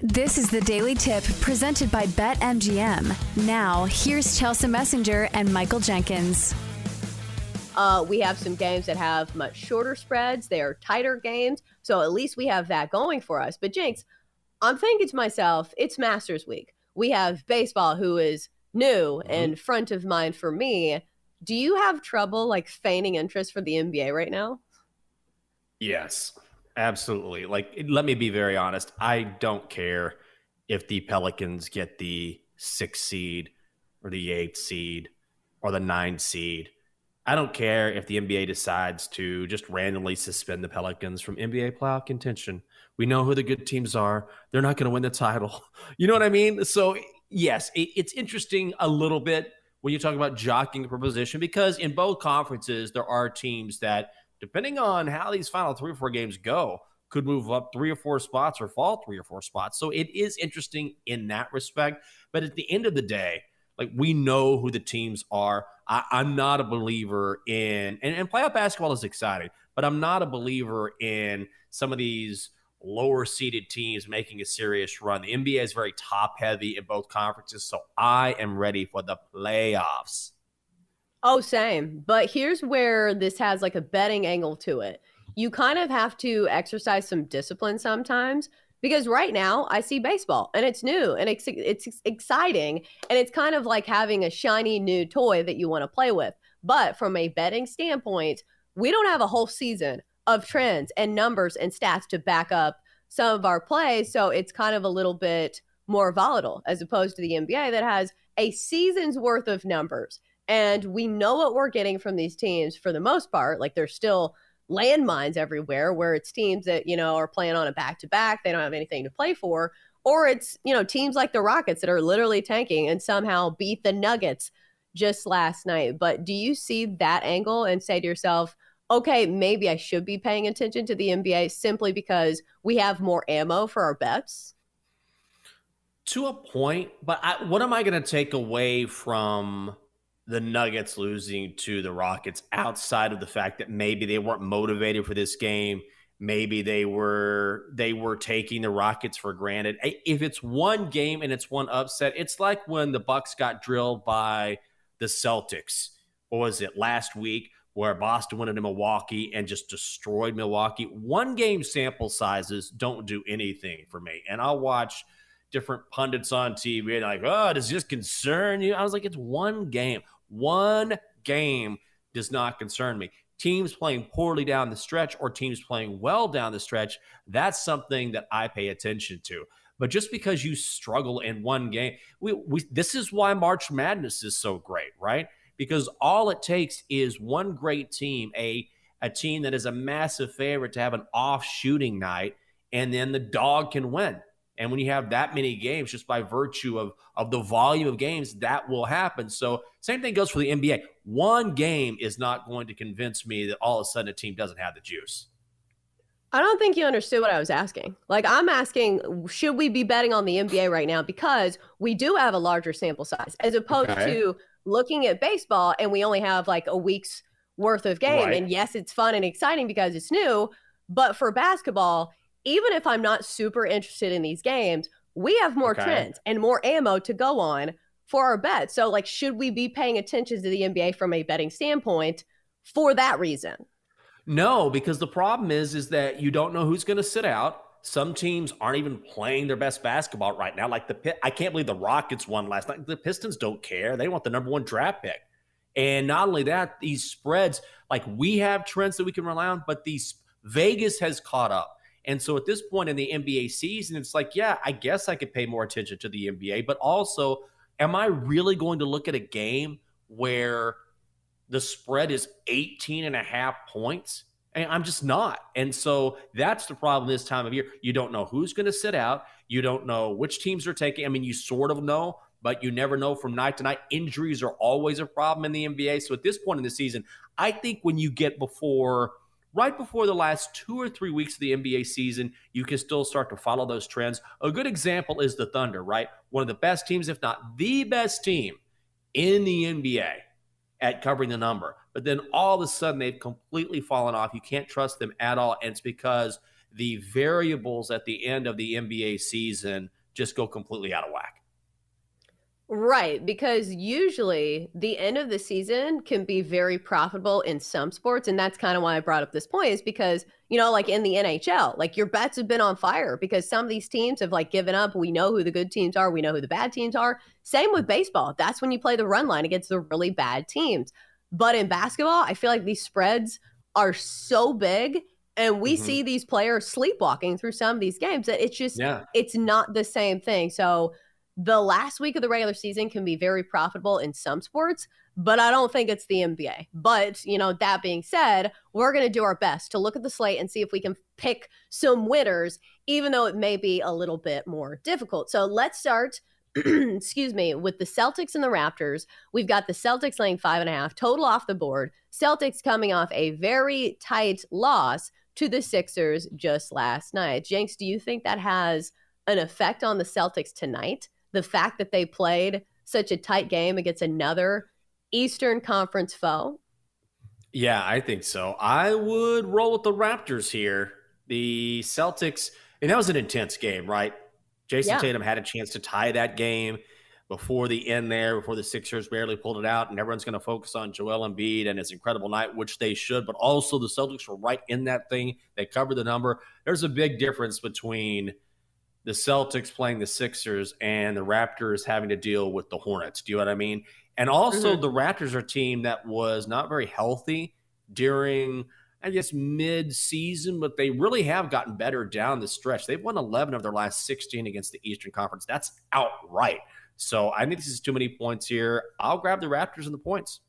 This is the Daily Tip presented by BetMGM. Now, here's Chelsea Messenger and Michael Jenkins. Uh, we have some games that have much shorter spreads. They are tighter games. So at least we have that going for us. But Jenks, I'm thinking to myself, it's Masters Week. We have baseball, who is new mm-hmm. and front of mind for me. Do you have trouble like feigning interest for the NBA right now? Yes. Absolutely. Like, let me be very honest. I don't care if the Pelicans get the sixth seed or the eighth seed or the ninth seed. I don't care if the NBA decides to just randomly suspend the Pelicans from NBA playoff contention. We know who the good teams are. They're not going to win the title. You know what I mean? So, yes, it, it's interesting a little bit when you talk about jockeying for position because in both conferences, there are teams that depending on how these final three or four games go, could move up three or four spots or fall three or four spots. So it is interesting in that respect. But at the end of the day, like we know who the teams are. I, am not a believer in, and, and playoff basketball is exciting, but I'm not a believer in some of these lower seeded teams making a serious run. The NBA is very top heavy in both conferences. So I am ready for the playoffs. Oh, same. But here's where this has like a betting angle to it. You kind of have to exercise some discipline sometimes because right now I see baseball and it's new and it's it's exciting and it's kind of like having a shiny new toy that you want to play with. But from a betting standpoint, we don't have a whole season of trends and numbers and stats to back up some of our plays, so it's kind of a little bit more volatile as opposed to the NBA that has a season's worth of numbers and we know what we're getting from these teams for the most part. Like there's still landmines everywhere where it's teams that, you know, are playing on a back to back. They don't have anything to play for. Or it's, you know, teams like the Rockets that are literally tanking and somehow beat the Nuggets just last night. But do you see that angle and say to yourself, okay, maybe I should be paying attention to the NBA simply because we have more ammo for our bets? To a point, but I, what am I going to take away from the Nuggets losing to the Rockets outside of the fact that maybe they weren't motivated for this game. Maybe they were they were taking the Rockets for granted. If it's one game and it's one upset, it's like when the Bucks got drilled by the Celtics. What was it last week? Where Boston went into Milwaukee and just destroyed Milwaukee. One game sample sizes don't do anything for me. And I'll watch different pundits on TV and like, oh, does this concern you? I was like, it's one game. One game does not concern me. Teams playing poorly down the stretch or teams playing well down the stretch, that's something that I pay attention to. But just because you struggle in one game, we, we, this is why March Madness is so great, right? Because all it takes is one great team, a a team that is a massive favorite to have an off shooting night, and then the dog can win. And when you have that many games, just by virtue of, of the volume of games, that will happen. So, same thing goes for the NBA. One game is not going to convince me that all of a sudden a team doesn't have the juice. I don't think you understood what I was asking. Like, I'm asking, should we be betting on the NBA right now? Because we do have a larger sample size as opposed okay. to looking at baseball and we only have like a week's worth of game. Right. And yes, it's fun and exciting because it's new. But for basketball, even if I'm not super interested in these games, we have more okay. trends and more ammo to go on for our bets. So, like, should we be paying attention to the NBA from a betting standpoint for that reason? No, because the problem is, is that you don't know who's going to sit out. Some teams aren't even playing their best basketball right now. Like the pit, I can't believe the Rockets won last night. The Pistons don't care. They want the number one draft pick. And not only that, these spreads, like we have trends that we can rely on, but these Vegas has caught up. And so at this point in the NBA season, it's like, yeah, I guess I could pay more attention to the NBA, but also, am I really going to look at a game where the spread is 18 and a half points? And I'm just not. And so that's the problem this time of year. You don't know who's going to sit out. You don't know which teams are taking. I mean, you sort of know, but you never know from night to night. Injuries are always a problem in the NBA. So at this point in the season, I think when you get before – right before the last two or three weeks of the NBA season, you can still start to follow those trends. A good example is the Thunder, right? One of the best teams, if not the best team in the NBA at covering the number. But then all of a sudden, they've completely fallen off. You can't trust them at all. And it's because the variables at the end of the NBA season just go completely out of whack. Right, because usually the end of the season can be very profitable in some sports. And that's kind of why I brought up this point, is because, you know, like in the NHL, like your bets have been on fire because some of these teams have like given up. We know who the good teams are, we know who the bad teams are. Same with baseball. That's when you play the run line against the really bad teams. But in basketball, I feel like these spreads are so big and we mm-hmm. see these players sleepwalking through some of these games that it's just yeah. it's not the same thing. So the last week of the regular season can be very profitable in some sports, but I don't think it's the NBA. But, you know, that being said, we're going to do our best to look at the slate and see if we can pick some winners, even though it may be a little bit more difficult. So let's start. excuse me, with the Celtics and the Raptors, we've got the Celtics laying five and a half total off the board. Celtics coming off a very tight loss to the Sixers just last night. Jenks, do you think that has an effect on the Celtics tonight? The fact that they played such a tight game against another Eastern Conference foe? Yeah, I think so. I would roll with the Raptors here. The Celtics, and that was an intense game, right? Jayson yeah. Tatum had a chance to tie that game before the end there, before the Sixers barely pulled it out, and everyone's going to focus on Joel Embiid and his incredible night, which they should. But also, the Celtics were right in that thing. They covered the number. There's a big difference between – the Celtics playing the Sixers and the Raptors having to deal with the Hornets. Do you know what I mean? And also, mm-hmm. the Raptors are a team that was not very healthy during, I guess, mid season, but they really have gotten better down the stretch. They've won 11 of their last 16 against the Eastern Conference. That's outright. So I think this is too many points here. I'll grab the Raptors and the points.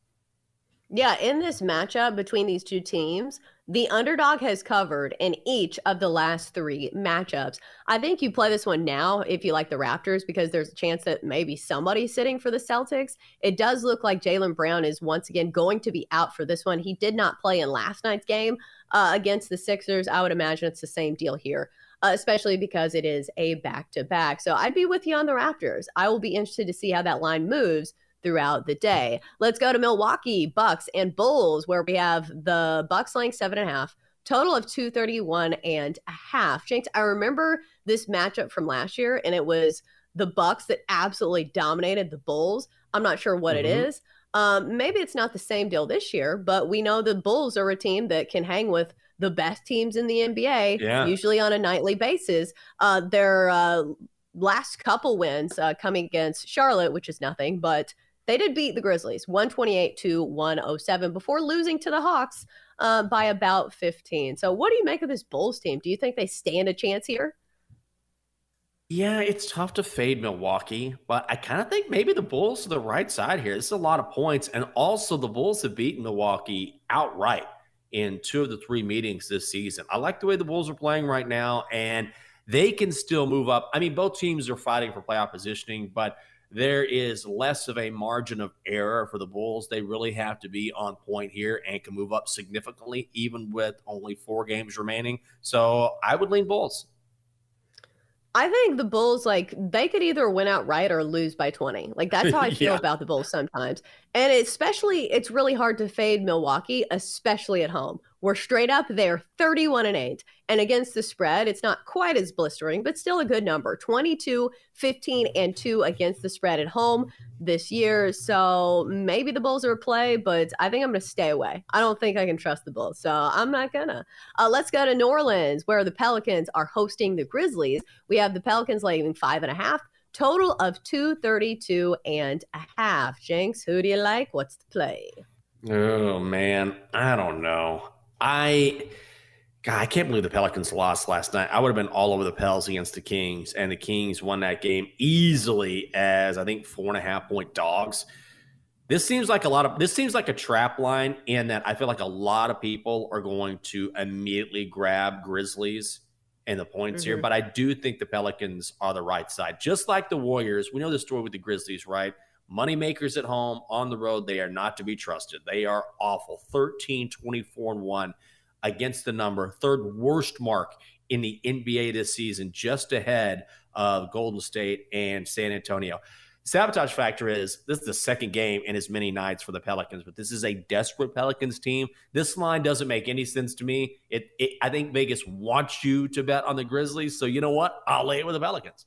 Yeah, in this matchup between these two teams, the underdog has covered in each of the last three matchups. I think you play this one now if you like the Raptors because there's a chance that maybe somebody's sitting for the Celtics. It does look like Jaylen Brown is once again going to be out for this one. He did not play in last night's game uh, against the Sixers. I would imagine it's the same deal here. Uh, especially because it is a back to back. So I'd be with you on the Raptors. I will be interested to see how that line moves throughout the day. Let's go to Milwaukee Bucks and Bulls, where we have the Bucks laying seven and a half, total of 231 and a half. Jenks, I remember this matchup from last year, and it was the Bucks that absolutely dominated the Bulls. I'm not sure what mm-hmm. it is. Um, maybe it's not the same deal this year, but we know the Bulls are a team that can hang with the best teams in the NBA, yeah. usually on a nightly basis. Uh, their uh, last couple wins uh, coming against Charlotte, which is nothing, but they did beat the Grizzlies 128 to 107 before losing to the Hawks uh, by about 15. So, what do you make of this Bulls team? Do you think they stand a chance here? Yeah, it's tough to fade Milwaukee, but I kind of think maybe the Bulls are the right side here. This is a lot of points. And also, the Bulls have beaten Milwaukee outright in two of the three meetings this season. I like the way the Bulls are playing right now, and they can still move up. I mean, both teams are fighting for playoff positioning, but there is less of a margin of error for the Bulls. They really have to be on point here and can move up significantly, even with only four games remaining. So I would lean Bulls. I think the Bulls, like, they could either win outright or lose by 20. Like, that's how I feel yeah. about the Bulls sometimes. And especially, it's really hard to fade Milwaukee, especially at home. We're straight up there, 31 and 8. And against the spread, it's not quite as blistering, but still a good number 22, 15, and 2 against the spread at home this year. So maybe the Bulls are a play, but I think I'm to stay away. I don't think I can trust the Bulls. So I'm not to. Uh, let's go to New Orleans, where the Pelicans are hosting the Grizzlies. We have the Pelicans laying five and a half. Total of 232 and a half. Jenks, who do you like? What's the play? Oh, man. I don't know. I. God, I can't believe the Pelicans lost last night. I would have been all over the Pels against the Kings, and the Kings won that game easily as I think four and a half point dogs. This seems like a lot of this seems like a trap line in that I feel like a lot of people are going to immediately grab Grizzlies and the points mm-hmm. here, but I do think the Pelicans are the right side. Just like the Warriors, we know the story with the Grizzlies, right? Moneymakers at home, on the road, they are not to be trusted. They are awful. 13, 24, and 1 against the number, third worst mark in the NBA this season, just ahead of Golden State and San Antonio. sabotage factor is this is the second game in as many nights for the Pelicans, but this is a desperate Pelicans team. This line doesn't make any sense to me. It, it I think Vegas wants you to bet on the Grizzlies, so you know what? I'll lay it with the Pelicans.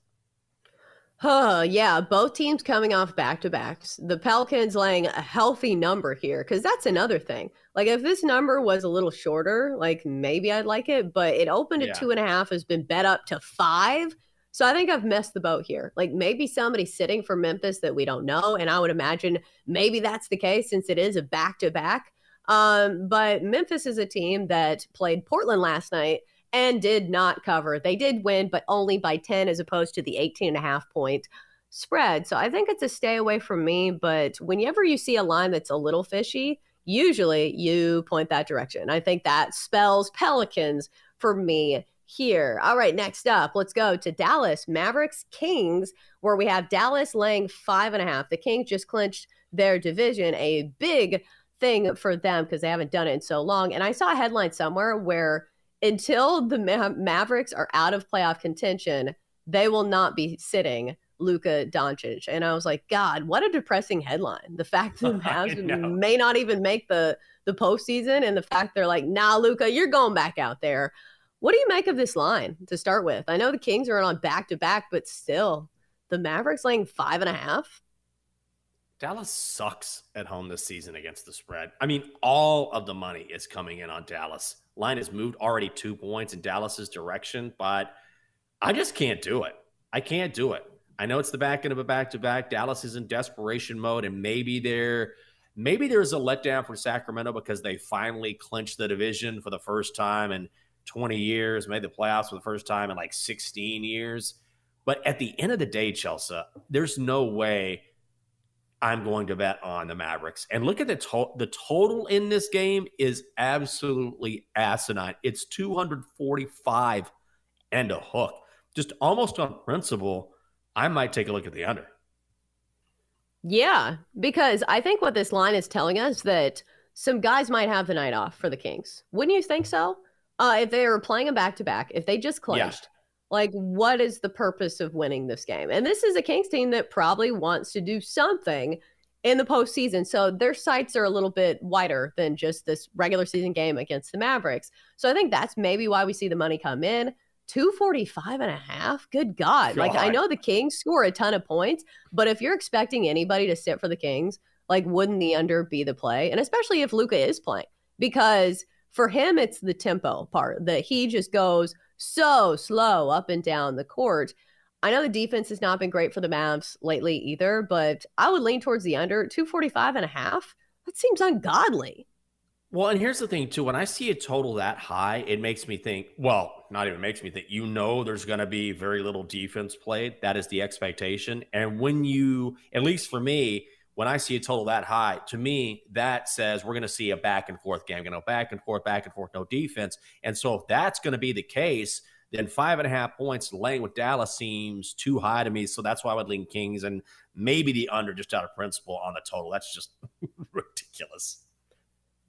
Huh, yeah, both teams coming off back to backs. The Pelicans laying a healthy number here because that's another thing. Like, if this number was a little shorter, like maybe I'd like it, but it opened at two and a half, has been bet up to five. So I think I've messed the boat here. Like, maybe somebody's sitting for Memphis that we don't know. And I would imagine maybe that's the case since it is a back to back. But Memphis is a team that played Portland last night and did not cover. They did win, but only by 10 as opposed to the 18 and a half point spread. So I think it's a stay away from me. But whenever you see a line that's a little fishy, usually you point that direction. I think that spells Pelicans for me here. All right, next up, let's go to Dallas Mavericks Kings, where we have Dallas laying five and a half. The Kings just clinched their division, a big thing for them because they haven't done it in so long. And I saw a headline somewhere where until the Ma- Mavericks are out of playoff contention, they will not be sitting Luka Doncic. And I was like, God, what a depressing headline. The fact that the Mavs may not even make the the postseason, and the fact they're like, nah, Luka, you're going back out there. What do you make of this line to start with? I know the Kings are on back to back, but still, the Mavericks laying five and a half. Dallas sucks at home this season against the spread. I mean, all of the money is coming in on Dallas. Line has moved already two points in Dallas's direction, but I just can't do it. I can't do it. I know it's the back end of a back to back. Dallas is in desperation mode, and maybe they're maybe there's a letdown for Sacramento because they finally clinched the division for the first time in 20 years, made the playoffs for the first time in like 16 years. But at the end of the day, Chelsea, there's no way I'm going to bet on the Mavericks. And look at the to- the total in this game is absolutely asinine. It's 245 and a hook. Just almost on principle, I might take a look at the under. Yeah, because I think what this line is telling us that some guys might have the night off for the Kings. Wouldn't you think so? Uh, if they were playing a back to back, if they just clinched, yeah. Like what is the purpose of winning this game? And this is a Kings team that probably wants to do something in the postseason. So their sights are a little bit wider than just this regular season game against the Mavericks. So I think that's maybe why we see the money come in. 245 and a half. Good God. Like, I know the Kings score a ton of points, but if you're expecting anybody to sit for the Kings, like, wouldn't the under be the play? And especially if Luka is playing, because for him, it's the tempo part that he just goes so slow up and down the court. I know the defense has not been great for the Mavs lately either, but I would lean towards the under 245 and a half. That seems ungodly. Well, and here's the thing too. When I see a total that high, it makes me think, well, not even makes me think, you know there's gonna be very little defense played. That is the expectation. And when you, at least for me, when I see a total that high, to me, that says we're gonna see a back and forth game, gonna go back and forth, back and forth, no defense. And so if that's gonna be the case, then five and a half points laying with Dallas seems too high to me. So that's why I would lean Kings and maybe the under just out of principle on the total. That's just ridiculous.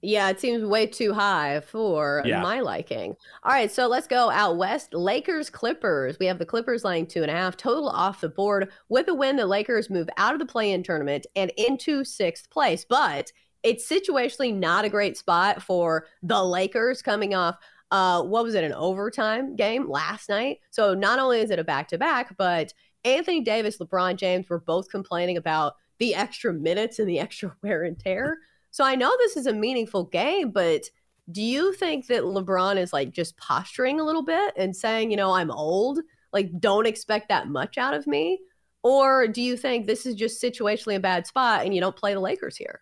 Yeah, it seems way too high for yeah. my liking. All right, so let's go out west. Lakers Clippers. We have the Clippers laying two and a half total off the board. With a win, the Lakers move out of the play in tournament and into sixth place. But it's situationally not a great spot for the Lakers coming off. Uh, what was it, an overtime game last night? So not only is it a back to back, but Anthony Davis, LeBron James were both complaining about the extra minutes and the extra wear and tear. So I know this is a meaningful game, but do you think that LeBron is like just posturing a little bit and saying, you know, I'm old, like don't expect that much out of me? Or do you think this is just situationally a bad spot and you don't play the Lakers here?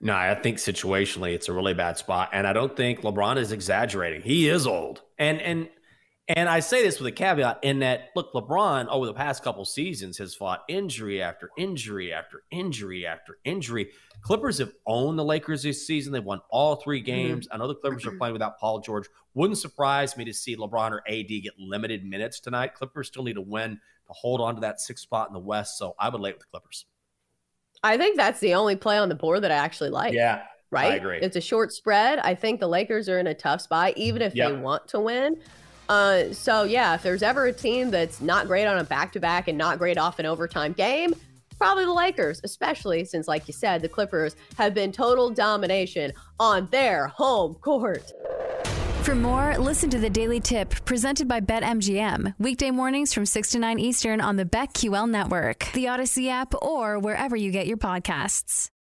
No, I think situationally it's a really bad spot, and I don't think LeBron is exaggerating. He is old, and and and I say this with a caveat in that look, LeBron over the past couple seasons has fought injury after injury after injury after injury. Clippers have owned the Lakers this season. They've won all three mm-hmm. games. Mm-hmm. I know the Clippers are playing without Paul George. Wouldn't surprise me to see LeBron or AD get limited minutes tonight. Clippers still need to win to hold on to that sixth spot in the West. So I would lay with the Clippers. I think that's the only play on the board that I actually like. Yeah. Right? I agree. It's a short spread. I think the Lakers are in a tough spot, even if yep. they want to win. Uh, so yeah, if there's ever a team that's not great on a back to back and not great off an overtime game, Probably the Lakers, especially since, like you said, the Clippers have been total domination on their home court. For more, listen to the Daily Tip presented by BetMGM. Weekday mornings from 6 to 9 Eastern on the BetQL network, the Audacy app, or wherever you get your podcasts.